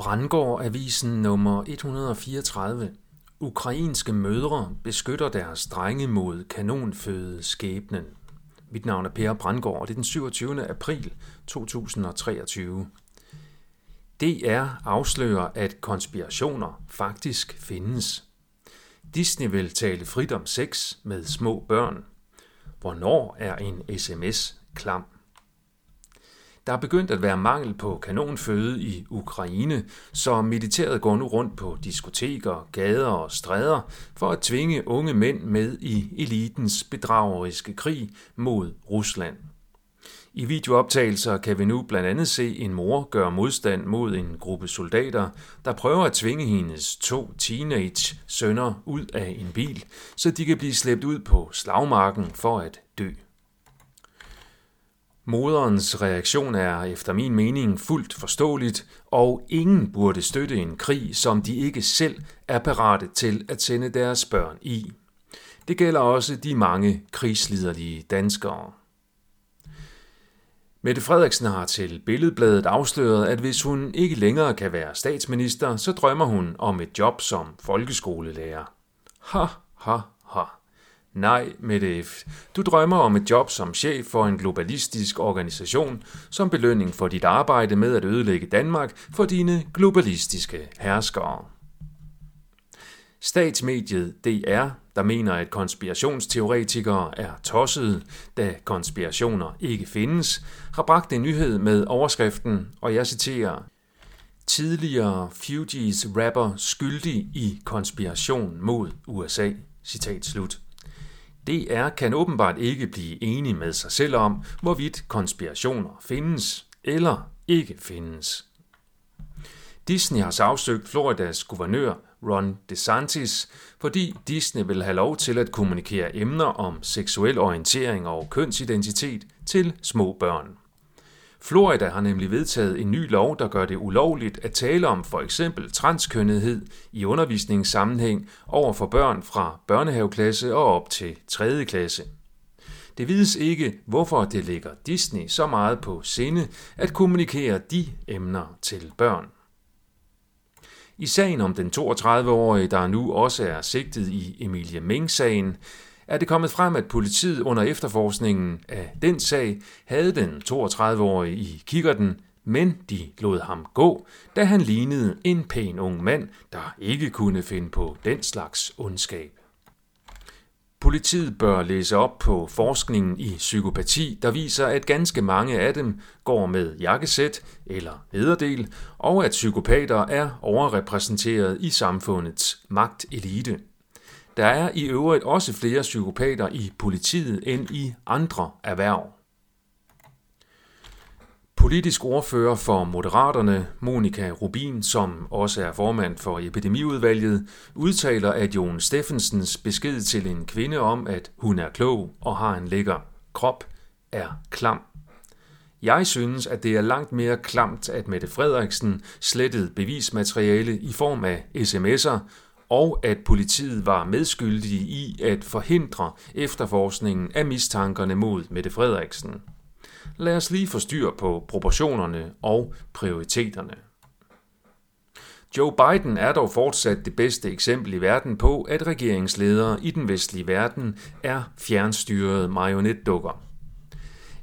Brandgård Avisen nummer 134. Ukrainske mødre beskytter deres drenge mod kanonføde skæbnen. Mit navn er Per Brandgård, og det er den 27. april 2023. DR afslører, at konspirationer faktisk findes. Disney vil tale frit om sex med små børn. Hvornår er en sms klam? Der er begyndt at være mangel på kanonføde i Ukraine, så militæret går nu rundt på diskoteker, gader og stræder for at tvinge unge mænd med i elitens bedrageriske krig mod Rusland. I videooptagelser kan vi nu blandt andet se en mor gøre modstand mod en gruppe soldater, der prøver at tvinge hendes to teenage sønner ud af en bil, så de kan blive slæbt ud på slagmarken for at dø. Moderens reaktion er efter min mening fuldt forståeligt, og ingen burde støtte en krig, som de ikke selv er parate til at sende deres børn i. Det gælder også de mange krigsliderlige danskere. Mette Frederiksen har til Billedbladet afsløret, at hvis hun ikke længere kan være statsminister, så drømmer hun om et job som folkeskolelærer. Ha, ha, ha. Nej, Mette F. Du drømmer om et job som chef for en globalistisk organisation, som belønning for dit arbejde med at ødelægge Danmark for dine globalistiske herskere. Statsmediet DR, der mener, at konspirationsteoretikere er tossede, da konspirationer ikke findes, har bragt en nyhed med overskriften, og jeg citerer, tidligere Fugees rapper skyldig i konspiration mod USA. Citat slut. DR kan åbenbart ikke blive enige med sig selv om, hvorvidt konspirationer findes eller ikke findes. Disney har sagsøgt Floridas guvernør Ron DeSantis, fordi Disney vil have lov til at kommunikere emner om seksuel orientering og kønsidentitet til små børn. Florida har nemlig vedtaget en ny lov, der gør det ulovligt at tale om for eksempel transkønnethed i undervisningssammenhæng over for børn fra børnehaveklasse og op til 3. klasse. Det vides ikke, hvorfor det ligger Disney så meget på sinde at kommunikere de emner til børn. I sagen om den 32-årige, der nu også er sigtet i Emilie Ming-sagen, er det kommet frem, at politiet under efterforskningen af den sag havde den 32-årige i kikkerten, men de lod ham gå, da han lignede en pæn ung mand, der ikke kunne finde på den slags ondskab. Politiet bør læse op på forskningen i psykopati, der viser, at ganske mange af dem går med jakkesæt eller nederdel, og at psykopater er overrepræsenteret i samfundets magtelite. Der er i øvrigt også flere psykopater i politiet end i andre erhverv. Politisk ordfører for Moderaterne, Monika Rubin, som også er formand for epidemiudvalget, udtaler, at Jon Steffensens besked til en kvinde om, at hun er klog og har en lækker krop, er klam. Jeg synes, at det er langt mere klamt, at Mette Frederiksen slettede bevismateriale i form af sms'er og at politiet var medskyldige i at forhindre efterforskningen af mistankerne mod Mette Frederiksen. Lad os lige få styr på proportionerne og prioriteterne. Joe Biden er dog fortsat det bedste eksempel i verden på, at regeringsledere i den vestlige verden er fjernstyrede marionetdukker.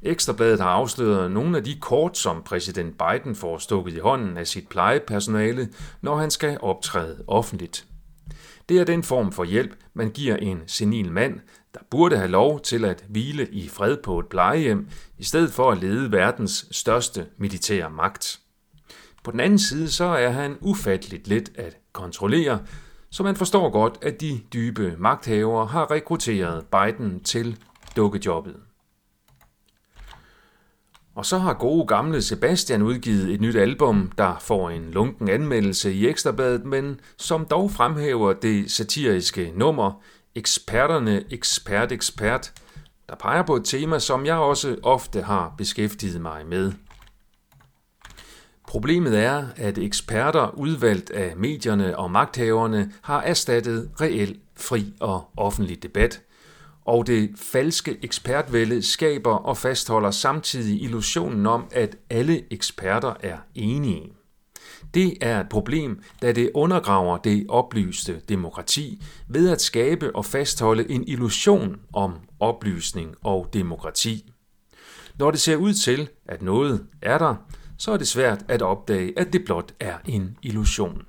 Ekstrabladet har afsløret nogle af de kort, som præsident Biden får stukket i hånden af sit plejepersonale, når han skal optræde offentligt. Det er den form for hjælp, man giver en senil mand, der burde have lov til at hvile i fred på et plejehjem, i stedet for at lede verdens største militære magt. På den anden side så er han ufatteligt let at kontrollere, så man forstår godt, at de dybe magthavere har rekrutteret Biden til dukkejobbet. Og så har gode gamle Sebastian udgivet et nyt album, der får en lunken anmeldelse i Ekstrabladet, men som dog fremhæver det satiriske nummer Eksperterne Ekspert Ekspert, der peger på et tema, som jeg også ofte har beskæftiget mig med. Problemet er, at eksperter udvalgt af medierne og magthaverne har erstattet reel, fri og offentlig debat – og det falske ekspertvælde skaber og fastholder samtidig illusionen om, at alle eksperter er enige. Det er et problem, da det undergraver det oplyste demokrati ved at skabe og fastholde en illusion om oplysning og demokrati. Når det ser ud til, at noget er der, så er det svært at opdage, at det blot er en illusion.